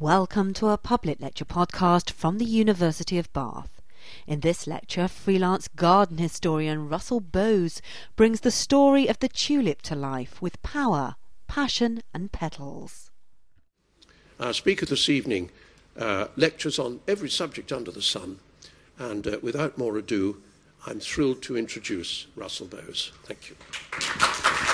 Welcome to a public lecture podcast from the University of Bath. In this lecture, freelance garden historian Russell Bowes brings the story of the tulip to life with power, passion, and petals. Our speaker this evening uh, lectures on every subject under the sun, and uh, without more ado, I'm thrilled to introduce Russell Bowes. Thank you.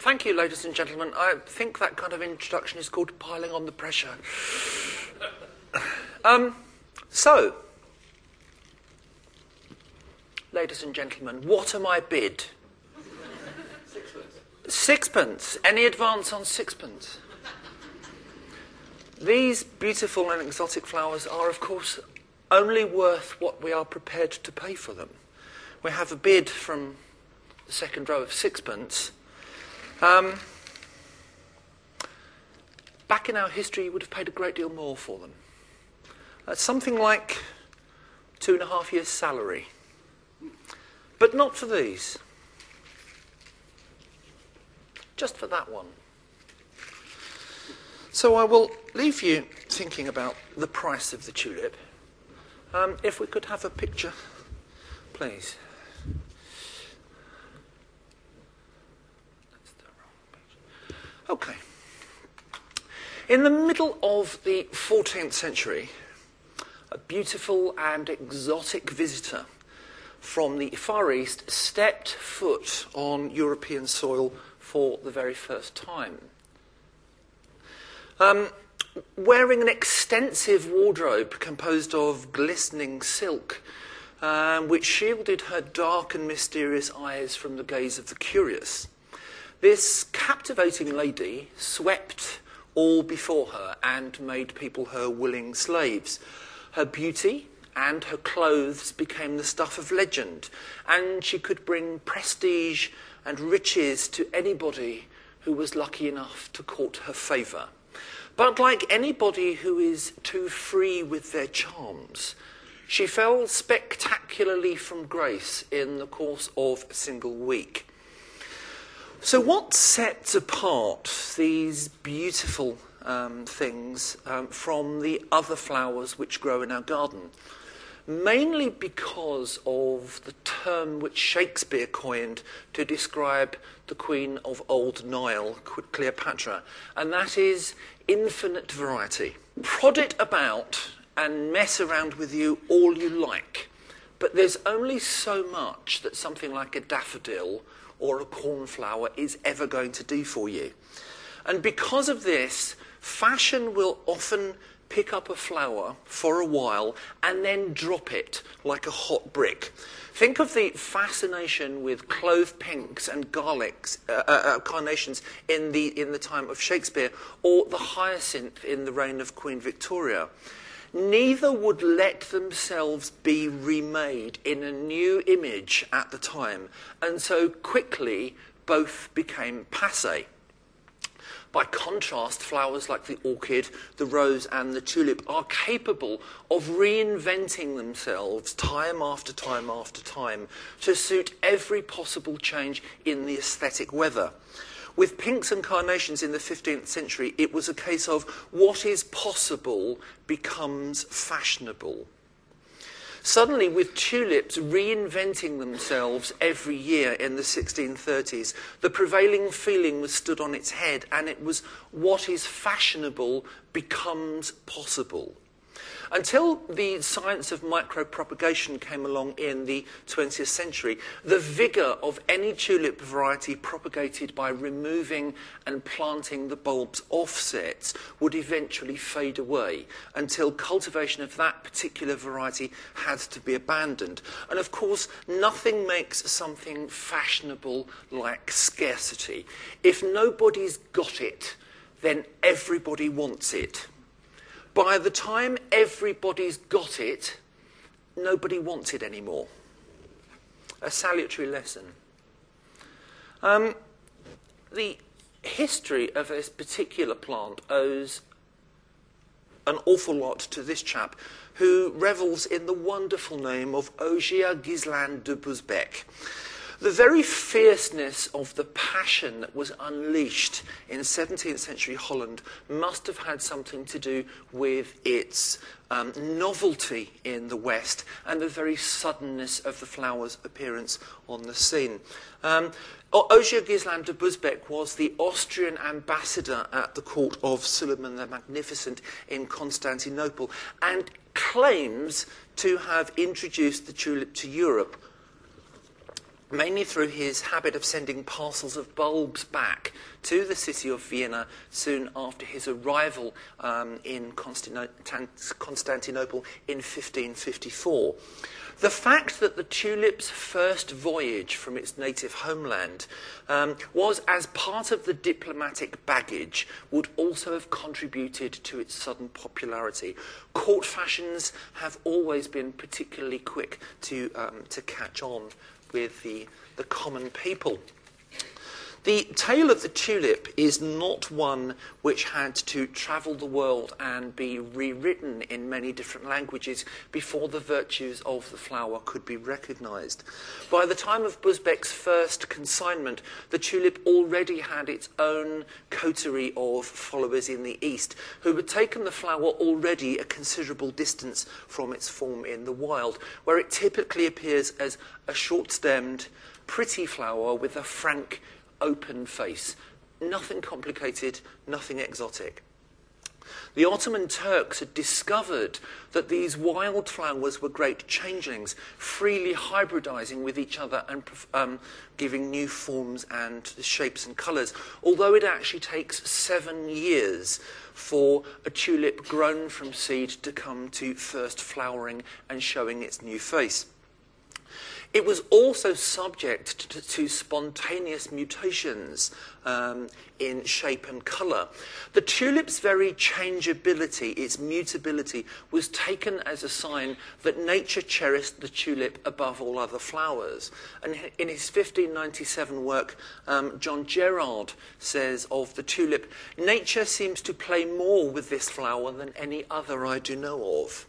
Thank you, ladies and gentlemen. I think that kind of introduction is called piling on the pressure. Um, so, ladies and gentlemen, what am I bid? Sixpence. Sixpence. Any advance on sixpence? These beautiful and exotic flowers are, of course, only worth what we are prepared to pay for them. We have a bid from the second row of sixpence um, back in our history, you would have paid a great deal more for them. Uh, something like two and a half years' salary. But not for these. Just for that one. So I will leave you thinking about the price of the tulip. Um, if we could have a picture, please. Okay. In the middle of the 14th century, a beautiful and exotic visitor from the Far East stepped foot on European soil for the very first time. Um, wearing an extensive wardrobe composed of glistening silk, um, which shielded her dark and mysterious eyes from the gaze of the curious. This captivating lady swept all before her and made people her willing slaves. Her beauty and her clothes became the stuff of legend, and she could bring prestige and riches to anybody who was lucky enough to court her favour. But like anybody who is too free with their charms, she fell spectacularly from grace in the course of a single week. So, what sets apart these beautiful um, things um, from the other flowers which grow in our garden? Mainly because of the term which Shakespeare coined to describe the queen of old Nile, Cleopatra, and that is infinite variety. Prod it about and mess around with you all you like, but there's only so much that something like a daffodil or a cornflower is ever going to do for you. And because of this, fashion will often pick up a flower for a while and then drop it like a hot brick. Think of the fascination with clove pinks and garlics, uh, uh, uh, carnations in the, in the time of Shakespeare, or the hyacinth in the reign of Queen Victoria neither would let themselves be remade in a new image at the time, and so quickly both became passe. By contrast, flowers like the orchid, the rose, and the tulip are capable of reinventing themselves time after time after time to suit every possible change in the aesthetic weather. With pinks and carnations in the 15th century, it was a case of what is possible becomes fashionable. Suddenly, with tulips reinventing themselves every year in the 1630s, the prevailing feeling was stood on its head, and it was what is fashionable becomes possible. Until the science of micropropagation came along in the 20th century, the vigour of any tulip variety propagated by removing and planting the bulb's offsets would eventually fade away until cultivation of that particular variety had to be abandoned. And of course, nothing makes something fashionable like scarcity. If nobody's got it, then everybody wants it. By the time everybody's got it, nobody wants it anymore. A salutary lesson. Um, the history of this particular plant owes an awful lot to this chap who revels in the wonderful name of Ogier Ghislain de Busbecq. The very fierceness of the passion that was unleashed in 17th century Holland must have had something to do with its um, novelty in the West and the very suddenness of the flower's appearance on the scene. Um, Ogier Ghislain de Busbecq was the Austrian ambassador at the court of Suleiman the Magnificent in Constantinople and claims to have introduced the tulip to Europe mainly through his habit of sending parcels of bulbs back to the city of Vienna soon after his arrival um, in Constantinople in 1554. The fact that the tulip's first voyage from its native homeland um, was as part of the diplomatic baggage would also have contributed to its sudden popularity. Court fashions have always been particularly quick to, um, to catch on with the, the common people. The tale of the tulip is not one which had to travel the world and be rewritten in many different languages before the virtues of the flower could be recognized. By the time of Busbecq's first consignment, the tulip already had its own coterie of followers in the East who had taken the flower already a considerable distance from its form in the wild, where it typically appears as a short stemmed, pretty flower with a frank open face. Nothing complicated, nothing exotic. The Ottoman Turks had discovered that these wildflowers were great changelings, freely hybridizing with each other and um, giving new forms and shapes and colors. Although it actually takes seven years for a tulip grown from seed to come to first flowering and showing its new face. It was also subject to, to spontaneous mutations um, in shape and colour. The tulip's very changeability, its mutability, was taken as a sign that nature cherished the tulip above all other flowers. And in his 1597 work, um, John Gerard says of the tulip, Nature seems to play more with this flower than any other I do know of.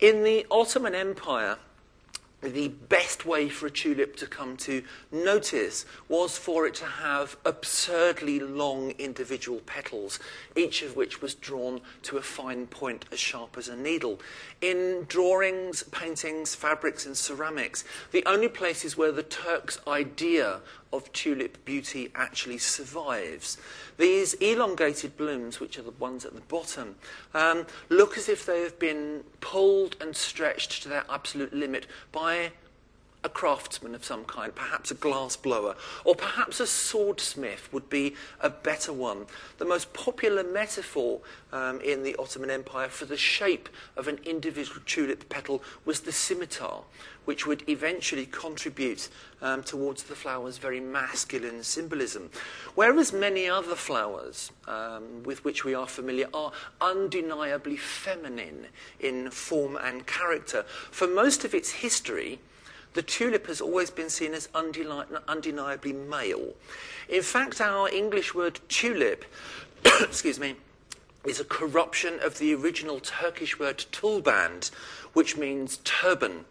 In the Ottoman Empire, the best way for a tulip to come to notice was for it to have absurdly long individual petals, each of which was drawn to a fine point as sharp as a needle. In drawings, paintings, fabrics, and ceramics, the only places where the Turk's idea of tulip beauty actually survives. These elongated blooms, which are the ones at the bottom, um, look as if they have been pulled and stretched to their absolute limit by a craftsman of some kind, perhaps a glass blower, or perhaps a swordsmith would be a better one. The most popular metaphor um, in the Ottoman Empire for the shape of an individual tulip petal was the scimitar, which would eventually contribute um, towards the flower's very masculine symbolism. Whereas many other flowers um, with which we are familiar are undeniably feminine in form and character, for most of its history, the tulip has always been seen as undeniably male. In fact, our English word tulip, excuse me, is a corruption of the original Turkish word tulband, which means turban,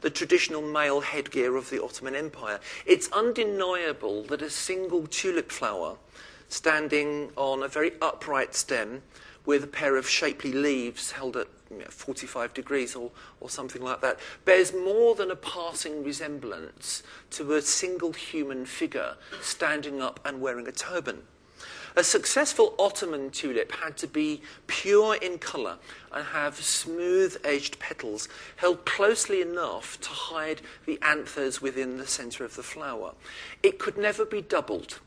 the traditional male headgear of the Ottoman Empire. It's undeniable that a single tulip flower, standing on a very upright stem, with a pair of shapely leaves held at you know, 45 degrees or, or something like that, bears more than a passing resemblance to a single human figure standing up and wearing a turban. A successful Ottoman tulip had to be pure in colour and have smooth edged petals held closely enough to hide the anthers within the centre of the flower. It could never be doubled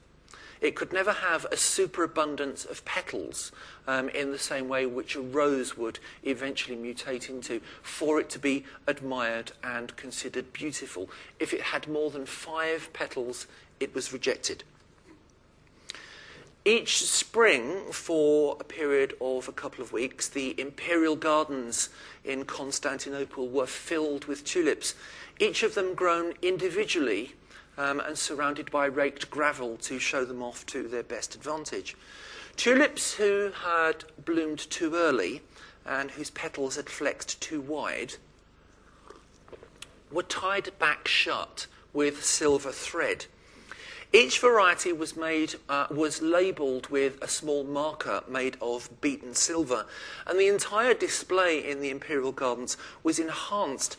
it could never have a superabundance of petals um, in the same way which a rose would eventually mutate into for it to be admired and considered beautiful. If it had more than five petals, it was rejected. Each spring, for a period of a couple of weeks, the imperial gardens in Constantinople were filled with tulips, each of them grown individually um, and surrounded by raked gravel to show them off to their best advantage. Tulips who had bloomed too early and whose petals had flexed too wide were tied back shut with silver thread. Each variety was made uh, was labelled with a small marker made of beaten silver, and the entire display in the Imperial Gardens was enhanced.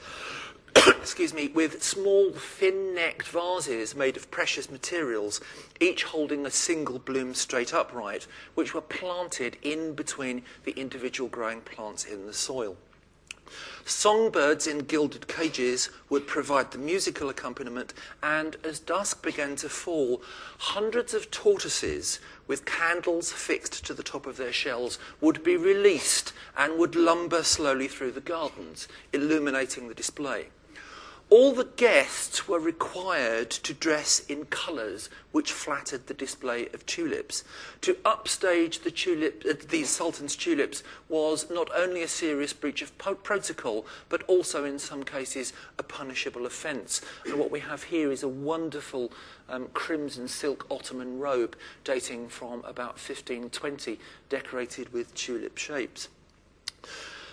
excuse me, with small, thin-necked vases made of precious materials, each holding a single bloom straight upright, which were planted in between the individual growing plants in the soil. Songbirds in gilded cages would provide the musical accompaniment, and as dusk began to fall, hundreds of tortoises with candles fixed to the top of their shells would be released and would lumber slowly through the gardens, illuminating the display all the guests were required to dress in colours which flattered the display of tulips. To upstage the tulip, uh, Sultan's tulips was not only a serious breach of protocol, but also in some cases a punishable offence. And what we have here is a wonderful um, crimson silk Ottoman robe dating from about 1520, decorated with tulip shapes.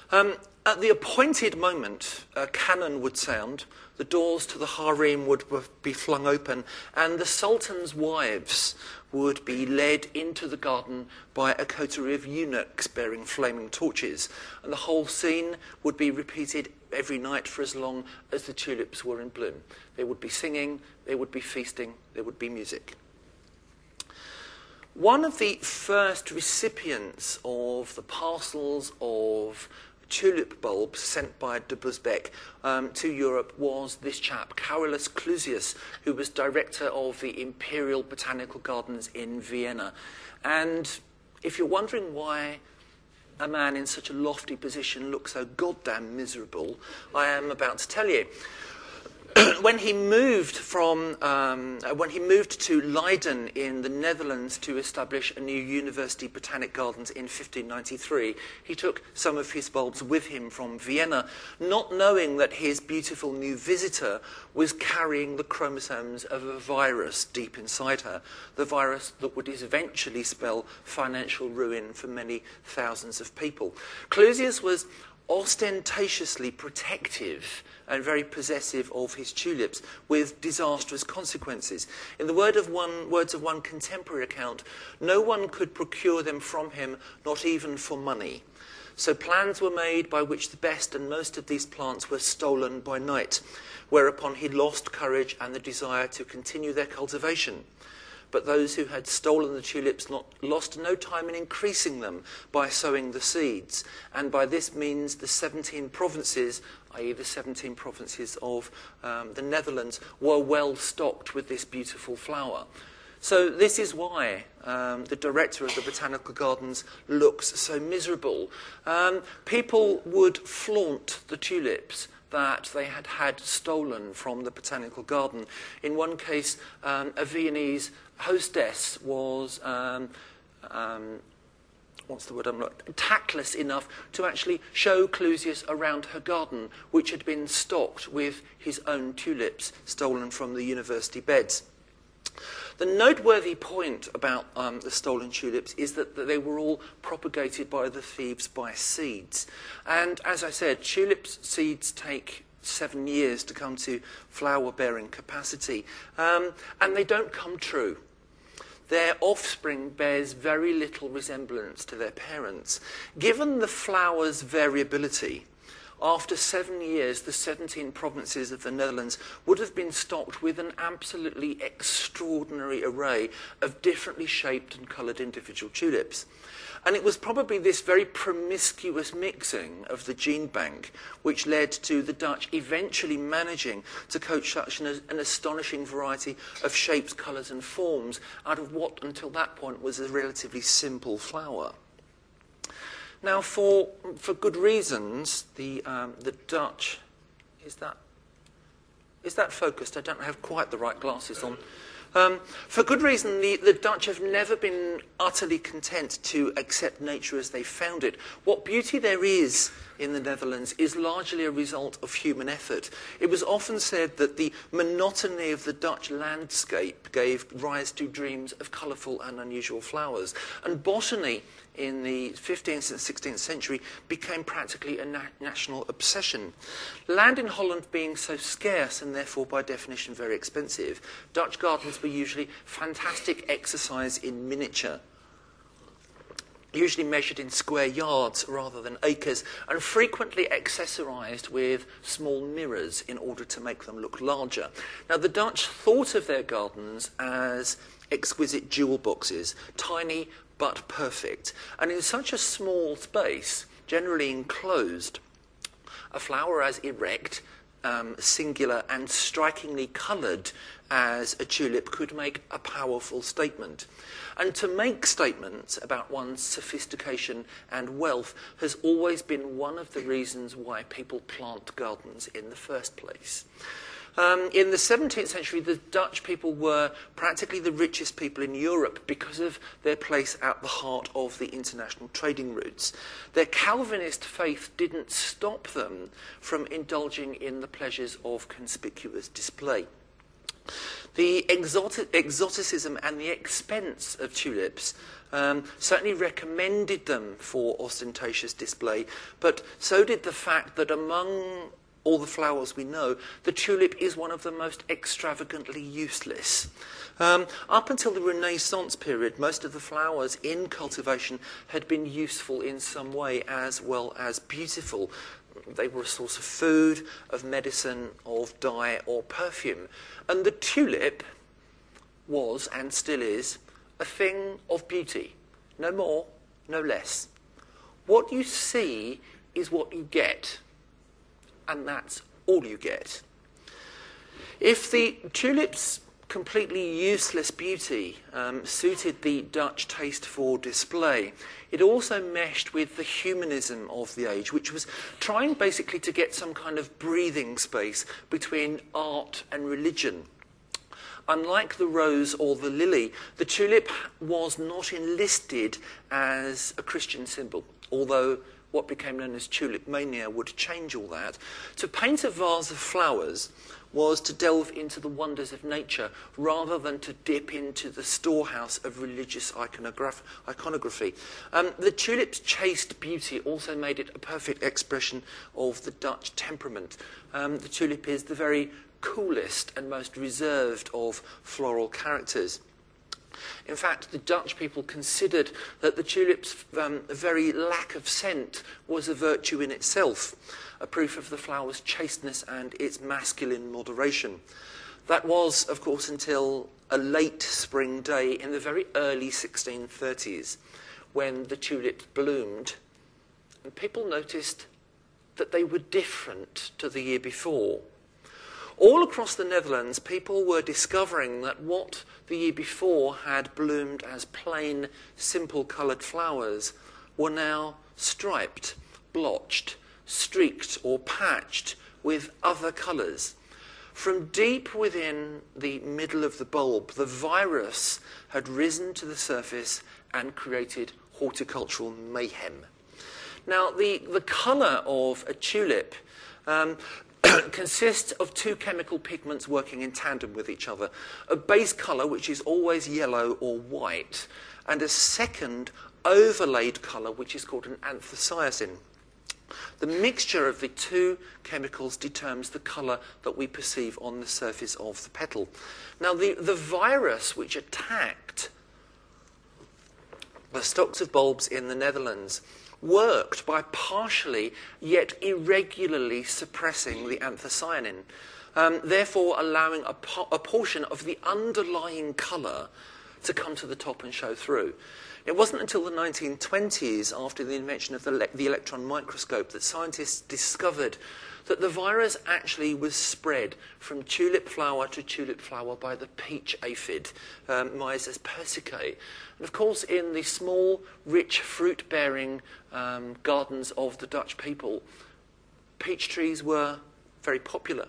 Um, at the appointed moment, a cannon would sound, the doors to the harem would be flung open, and the Sultan's wives would be led into the garden by a coterie of eunuchs bearing flaming torches. And the whole scene would be repeated every night for as long as the tulips were in bloom. They would be singing, they would be feasting, there would be music. One of the first recipients of the parcels of tulip bulbs sent by de Busbecq um, to Europe was this chap, Carolus Clusius, who was director of the Imperial Botanical Gardens in Vienna. And if you're wondering why a man in such a lofty position looks so goddamn miserable, I am about to tell you. when he moved from um, uh, when he moved to Leiden in the Netherlands to establish a new university botanic gardens in 1593, he took some of his bulbs with him from Vienna, not knowing that his beautiful new visitor was carrying the chromosomes of a virus deep inside her, the virus that would eventually spell financial ruin for many thousands of people. Clusius was ostentatiously protective and very possessive of his tulips with disastrous consequences. In the word of one, words of one contemporary account, no one could procure them from him, not even for money. So plans were made by which the best and most of these plants were stolen by night, whereupon he lost courage and the desire to continue their cultivation but those who had stolen the tulips lost no time in increasing them by sowing the seeds. And by this means, the 17 provinces, i.e., the 17 provinces of um, the Netherlands, were well stocked with this beautiful flower. So, this is why um, the director of the Botanical Gardens looks so miserable. Um, people would flaunt the tulips that they had had stolen from the botanical garden. In one case, um, a Viennese hostess was. Um, um, what's the word I'm not tactless enough to actually show Clusius around her garden, which had been stocked with his own tulips stolen from the university beds. The noteworthy point about um, the stolen tulips is that, that, they were all propagated by the thieves by seeds. And as I said, tulip seeds take seven years to come to flower bearing capacity, um, and they don't come true their offspring bears very little resemblance to their parents. Given the flower's variability, after seven years, the 17 provinces of the Netherlands would have been stocked with an absolutely extraordinary array of differently shaped and coloured individual tulips. And it was probably this very promiscuous mixing of the gene bank which led to the Dutch eventually managing to coach such an, an astonishing variety of shapes, colours, and forms out of what, until that point, was a relatively simple flower. Now, for, for good reasons, the, um, the Dutch, is that, is that focused? I don't have quite the right glasses on. Um, for good reason, the, the, Dutch have never been utterly content to accept nature as they found it. What beauty there is in the Netherlands is largely a result of human effort. It was often said that the monotony of the Dutch landscape gave rise to dreams of colourful and unusual flowers. And botany in the 15th and 16th century became practically a na- national obsession. Land in Holland being so scarce and therefore by definition very expensive, Dutch gardens were usually fantastic exercise in miniature usually measured in square yards rather than acres, and frequently accessorized with small mirrors in order to make them look larger. Now, the Dutch thought of their gardens as exquisite jewel boxes, tiny but perfect. And in such a small space, generally enclosed, a flower as erect, um, singular, and strikingly coloured as a tulip could make a powerful statement. And to make statements about one's sophistication and wealth has always been one of the reasons why people plant gardens in the first place. Um, in the 17th century, the Dutch people were practically the richest people in Europe because of their place at the heart of the international trading routes. Their Calvinist faith didn't stop them from indulging in the pleasures of conspicuous display. The exotic, exoticism and the expense of tulips um, certainly recommended them for ostentatious display, but so did the fact that among all the flowers we know, the tulip is one of the most extravagantly useless. Um, up until the Renaissance period, most of the flowers in cultivation had been useful in some way as well as beautiful. They were a source of food, of medicine, of dye, or perfume. And the tulip was, and still is, a thing of beauty. No more, no less. What you see is what you get and that's all you get. If the tulip's completely useless beauty um, suited the Dutch taste for display, it also meshed with the humanism of the age, which was trying basically to get some kind of breathing space between art and religion. Unlike the rose or the lily, the tulip was not enlisted as a Christian symbol, although what became known as tulip mania would change all that. To paint a vase of flowers was to delve into the wonders of nature rather than to dip into the storehouse of religious iconograph- iconography. Um, the tulip's chaste beauty also made it a perfect expression of the Dutch temperament. Um, the tulip is the very coolest and most reserved of floral characters. In fact, the Dutch people considered that the tulip's um, very lack of scent was a virtue in itself, a proof of the flower's chasteness and its masculine moderation. That was, of course, until a late spring day in the very early 1630s when the tulips bloomed, and people noticed that they were different to the year before. All across the Netherlands, people were discovering that what the year before had bloomed as plain, simple coloured flowers were now striped, blotched, streaked, or patched with other colours. From deep within the middle of the bulb, the virus had risen to the surface and created horticultural mayhem. Now, the, the colour of a tulip um, consists of two chemical pigments working in tandem with each other a base colour, which is always yellow or white, and a second overlaid colour, which is called an anthocyanin. The mixture of the two chemicals determines the colour that we perceive on the surface of the petal. Now, the, the virus which attacked the stocks of bulbs in the Netherlands worked by partially yet irregularly suppressing the anthocyanin, um, therefore allowing a, po- a portion of the underlying colour to come to the top and show through. It wasn't until the 1920s, after the invention of the, le- the electron microscope, that scientists discovered that the virus actually was spread from tulip flower to tulip flower by the peach aphid, um, persicae. And of course, in the small, rich, fruit bearing um, gardens of the Dutch people, peach trees were very popular.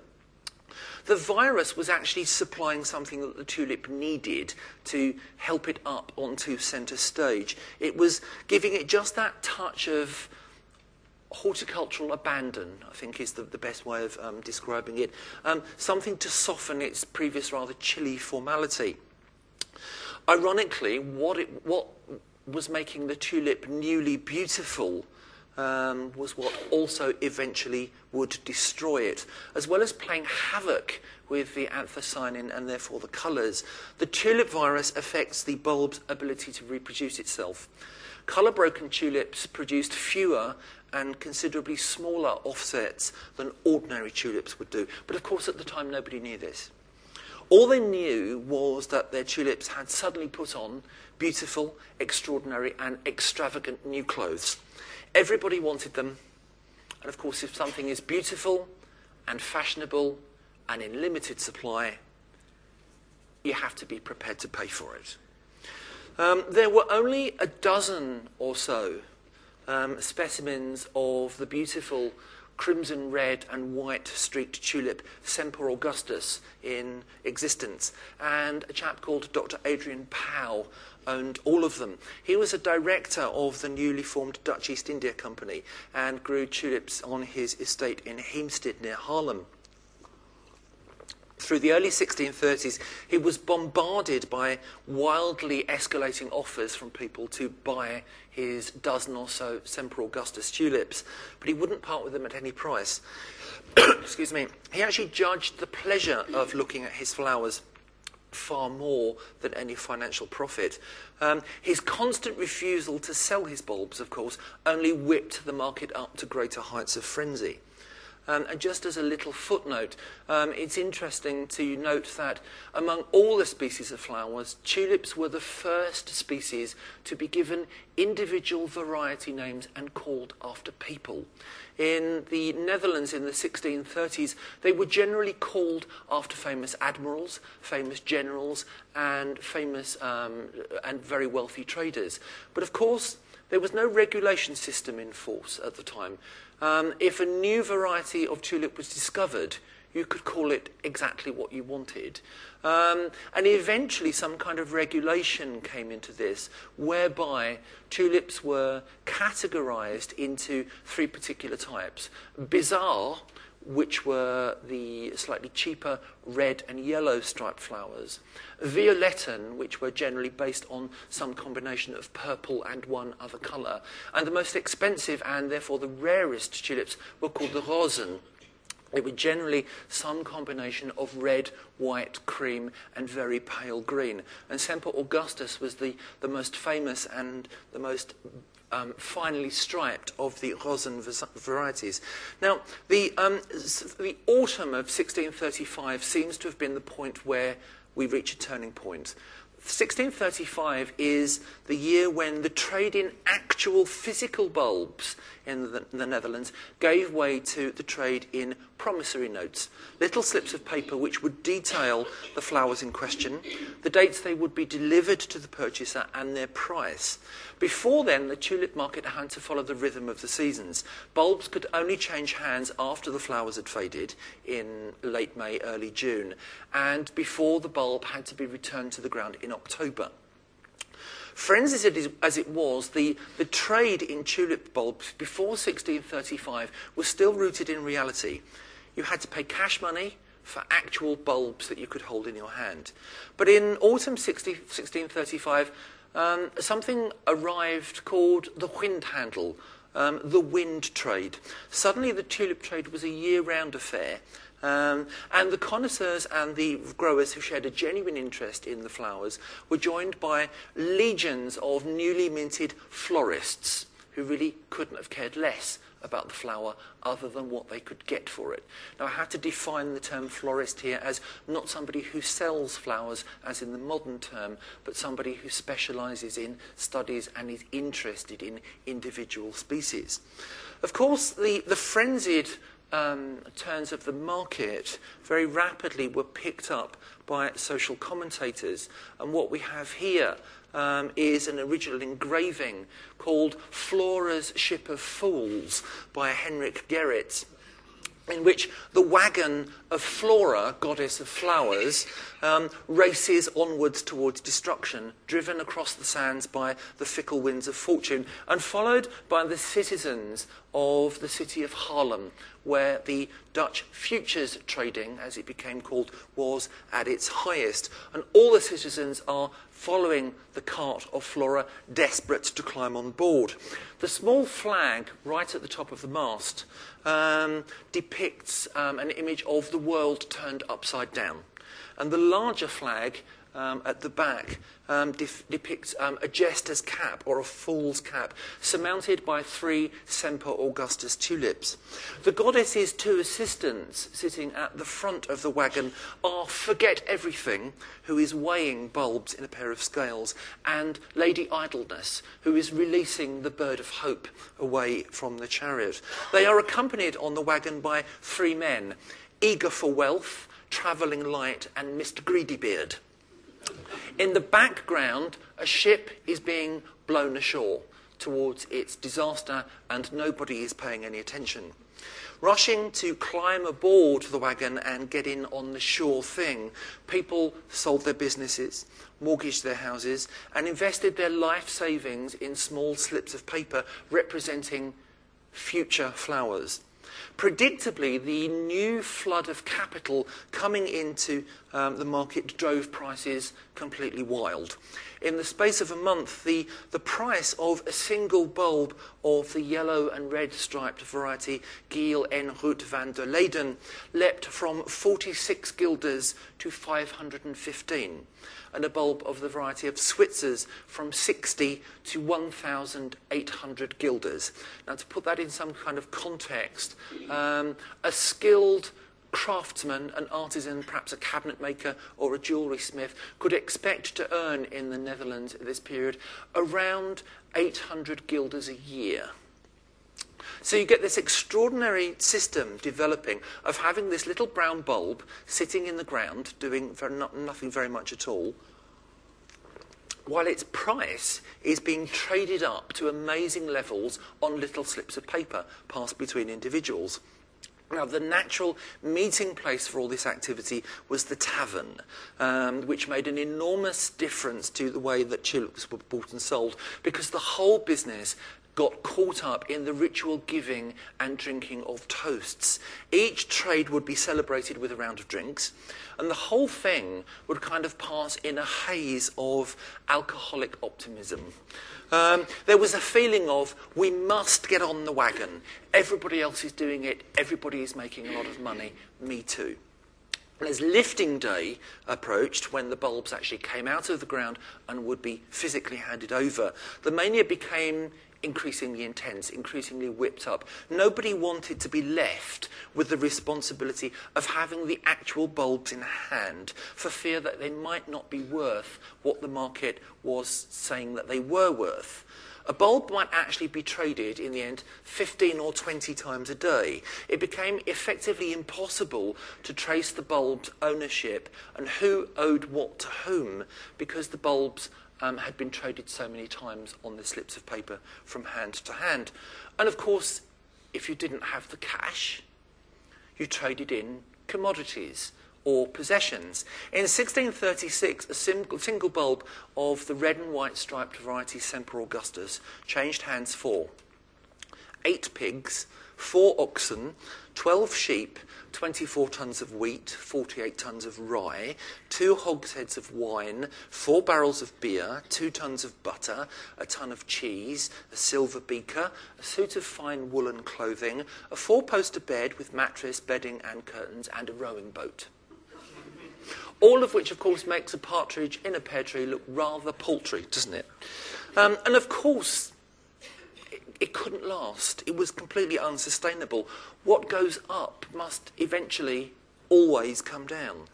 The virus was actually supplying something that the tulip needed to help it up onto centre stage. It was giving it just that touch of horticultural abandon, I think is the, the best way of um, describing it, um, something to soften its previous rather chilly formality. Ironically, what, it, what was making the tulip newly beautiful um, was what also eventually would destroy it. As well as playing havoc with the anthocyanin and therefore the colours, the tulip virus affects the bulb's ability to reproduce itself. Colour broken tulips produced fewer and considerably smaller offsets than ordinary tulips would do. But of course, at the time, nobody knew this. All they knew was that their tulips had suddenly put on beautiful, extraordinary, and extravagant new clothes. Everybody wanted them. And of course, if something is beautiful and fashionable and in limited supply, you have to be prepared to pay for it. Um, there were only a dozen or so um, specimens of the beautiful crimson red and white streaked tulip Semper Augustus in existence, and a chap called Dr. Adrian Powell owned all of them. He was a director of the newly formed Dutch East India Company and grew tulips on his estate in Heemstede near Haarlem. Through the early 1630s, he was bombarded by wildly escalating offers from people to buy his dozen or so Semper Augustus tulips, but he wouldn't part with them at any price. Excuse me. He actually judged the pleasure of looking at his flowers far more than any financial profit. Um, his constant refusal to sell his bulbs, of course, only whipped the market up to greater heights of frenzy. Um, and just as a little footnote, um, it's interesting to note that among all the species of flowers, tulips were the first species to be given individual variety names and called after people. In the Netherlands in the 1630s, they were generally called after famous admirals, famous generals, and famous um, and very wealthy traders. But of course, there was no regulation system in force at the time. Um, if a new variety of tulip was discovered, you could call it exactly what you wanted. Um, and eventually, some kind of regulation came into this, whereby tulips were categorized into three particular types bizarre, which were the slightly cheaper red and yellow striped flowers, violetten, which were generally based on some combination of purple and one other colour, and the most expensive and therefore the rarest tulips were called the rosen. They were generally some combination of red, white, cream, and very pale green. And Semper Augustus was the, the most famous and the most um, finely striped of the rosen varieties. Now, the, um, the autumn of 1635 seems to have been the point where we reach a turning point. 1635 is the year when the trade in actual physical bulbs in the, the, Netherlands gave way to the trade in promissory notes, little slips of paper which would detail the flowers in question, the dates they would be delivered to the purchaser, and their price. Before then, the tulip market had to follow the rhythm of the seasons. Bulbs could only change hands after the flowers had faded in late May, early June, and before the bulb had to be returned to the ground in October. Friends, as as it was, the, the trade in tulip bulbs before 1635 was still rooted in reality. You had to pay cash money for actual bulbs that you could hold in your hand. But in autumn 60, 1635, um, something arrived called the windhandel, um, the wind trade. Suddenly, the tulip trade was a year round affair. Um, and the connoisseurs and the growers who shared a genuine interest in the flowers were joined by legions of newly minted florists who really couldn't have cared less about the flower other than what they could get for it. Now, I had to define the term florist here as not somebody who sells flowers, as in the modern term, but somebody who specializes in studies and is interested in individual species. Of course, the, the frenzied um, turns of the market very rapidly were picked up by social commentators. And what we have here um, is an original engraving called Flora's Ship of Fools by Henrik Gerrit. In which the wagon of Flora, goddess of flowers, um, races onwards towards destruction, driven across the sands by the fickle winds of fortune, and followed by the citizens of the city of Haarlem, where the Dutch futures trading, as it became called, was at its highest. And all the citizens are following the cart of Flora, desperate to climb on board. The small flag right at the top of the mast um, depicts um, an image of the world turned upside down. And the larger flag um, at the back um, depicts um, a jester's cap or a fool's cap, surmounted by three Semper Augustus tulips. The goddess's two assistants sitting at the front of the wagon are Forget Everything, who is weighing bulbs in a pair of scales, and Lady Idleness, who is releasing the bird of hope away from the chariot. They are accompanied on the wagon by three men, eager for wealth, travelling light, and Mr. Greedybeard. In the background, a ship is being blown ashore towards its disaster, and nobody is paying any attention. Rushing to climb aboard the wagon and get in on the sure thing, people sold their businesses, mortgaged their houses, and invested their life savings in small slips of paper representing future flowers. Predictably, the new flood of capital coming into um, the market drove prices completely wild. In the space of a month, the, the price of a single bulb of the yellow and red striped variety Giel en Ruut van der Leyden leapt from 46 guilders to 515 and a bulb of the variety of Switzers from 60 to 1,800 guilders. Now, to put that in some kind of context, um, a skilled craftsman, an artisan, perhaps a cabinet maker or a jewellery smith, could expect to earn in the Netherlands at this period around 800 guilders a year. So you get this extraordinary system developing of having this little brown bulb sitting in the ground, doing very not, nothing very much at all, while its price is being traded up to amazing levels on little slips of paper passed between individuals. Now, the natural meeting place for all this activity was the tavern, um, which made an enormous difference to the way that tulips were bought and sold, because the whole business got caught up in the ritual giving and drinking of toasts. Each trade would be celebrated with a round of drinks, and the whole thing would kind of pass in a haze of alcoholic optimism. Um, there was a feeling of, we must get on the wagon. Everybody else is doing it, everybody is making a lot of money, me too. as lifting day approached, when the bulbs actually came out of the ground and would be physically handed over, the mania became increasingly intense, increasingly whipped up. Nobody wanted to be left with the responsibility of having the actual bulbs in hand for fear that they might not be worth what the market was saying that they were worth. A bulb might actually be traded in the end 15 or 20 times a day. It became effectively impossible to trace the bulb's ownership and who owed what to whom because the bulbs um, had been traded so many times on the slips of paper from hand to hand. And of course, if you didn't have the cash, you traded in commodities or possessions. In 1636, a single, single bulb of the red and white striped variety Semper Augustus changed hands for eight pigs, four oxen, 12 sheep, 24 tons of wheat, 48 tons of rye, two hogsheads of wine, four barrels of beer, two tons of butter, a ton of cheese, a silver beaker, a suit of fine woolen clothing, a four poster bed with mattress, bedding, and curtains, and a rowing boat. All of which, of course, makes a partridge in a pear tree look rather paltry, doesn't it? Um, and of course, it couldn't last. It was completely unsustainable. What goes up must eventually always come down.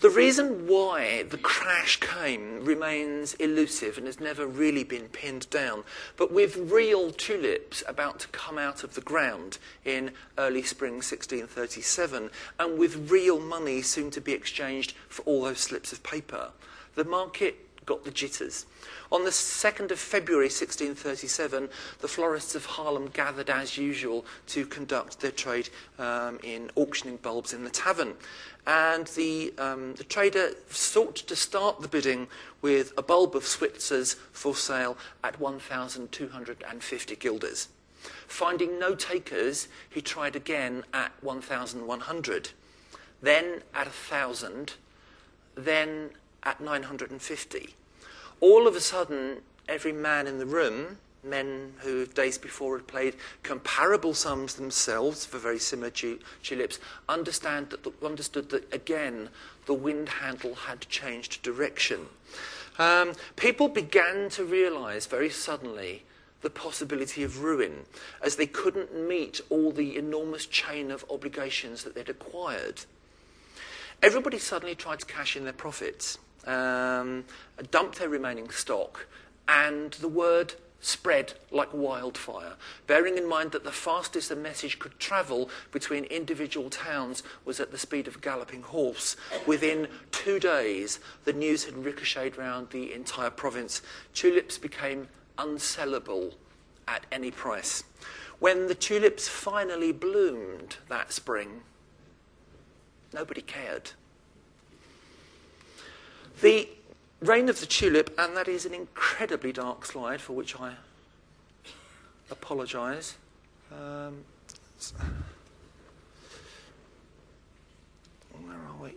The reason why the crash came remains elusive and has never really been pinned down. But with real tulips about to come out of the ground in early spring 1637, and with real money soon to be exchanged for all those slips of paper, the market got the jitters. On the 2nd of February 1637, the florists of Haarlem gathered as usual to conduct their trade um, in auctioning bulbs in the tavern. And the, um, the trader sought to start the bidding with a bulb of Switzer's for sale at 1,250 guilders. Finding no takers, he tried again at 1,100, then at 1,000, then at 950. All of a sudden, every man in the room, men who days before had played comparable sums themselves for very similar tulips, understand that the, understood that again the windhandel had changed direction. Um, people began to realize very suddenly the possibility of ruin as they couldn't meet all the enormous chain of obligations that they'd acquired. Everybody suddenly tried to cash in their profits, um, dump their remaining stock, and the word spread like wildfire, bearing in mind that the fastest a message could travel between individual towns was at the speed of a galloping horse. Within two days, the news had ricocheted round the entire province. Tulips became unsellable at any price. When the tulips finally bloomed that spring, nobody cared. The reign of the tulip, and that is an incredibly dark slide for which I apologise. Um, where are we?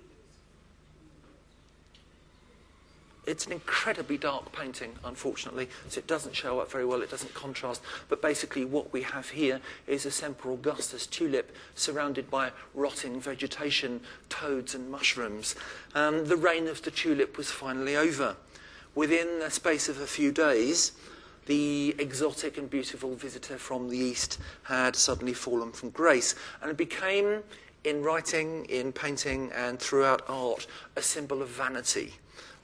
It's an incredibly dark painting, unfortunately, so it doesn't show up very well, it doesn't contrast. But basically, what we have here is a Semper Augustus tulip surrounded by rotting vegetation, toads, and mushrooms. Um, the reign of the tulip was finally over. Within the space of a few days, the exotic and beautiful visitor from the East had suddenly fallen from grace and it became, in writing, in painting, and throughout art, a symbol of vanity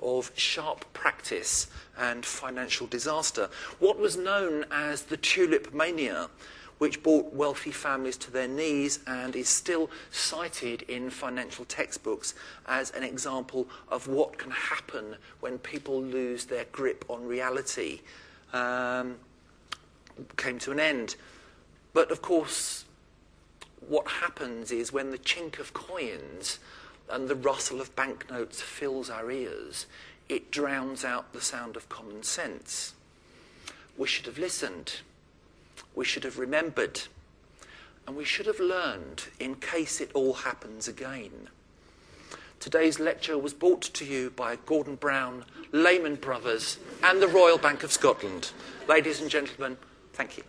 of sharp practice and financial disaster. What was known as the tulip mania, which brought wealthy families to their knees and is still cited in financial textbooks as an example of what can happen when people lose their grip on reality, um, came to an end. But of course, what happens is when the chink of coins and the rustle of banknotes fills our ears, it drowns out the sound of common sense. We should have listened. We should have remembered. And we should have learned in case it all happens again. Today's lecture was brought to you by Gordon Brown, Lehman Brothers, and the Royal Bank of Scotland. Ladies and gentlemen, thank you.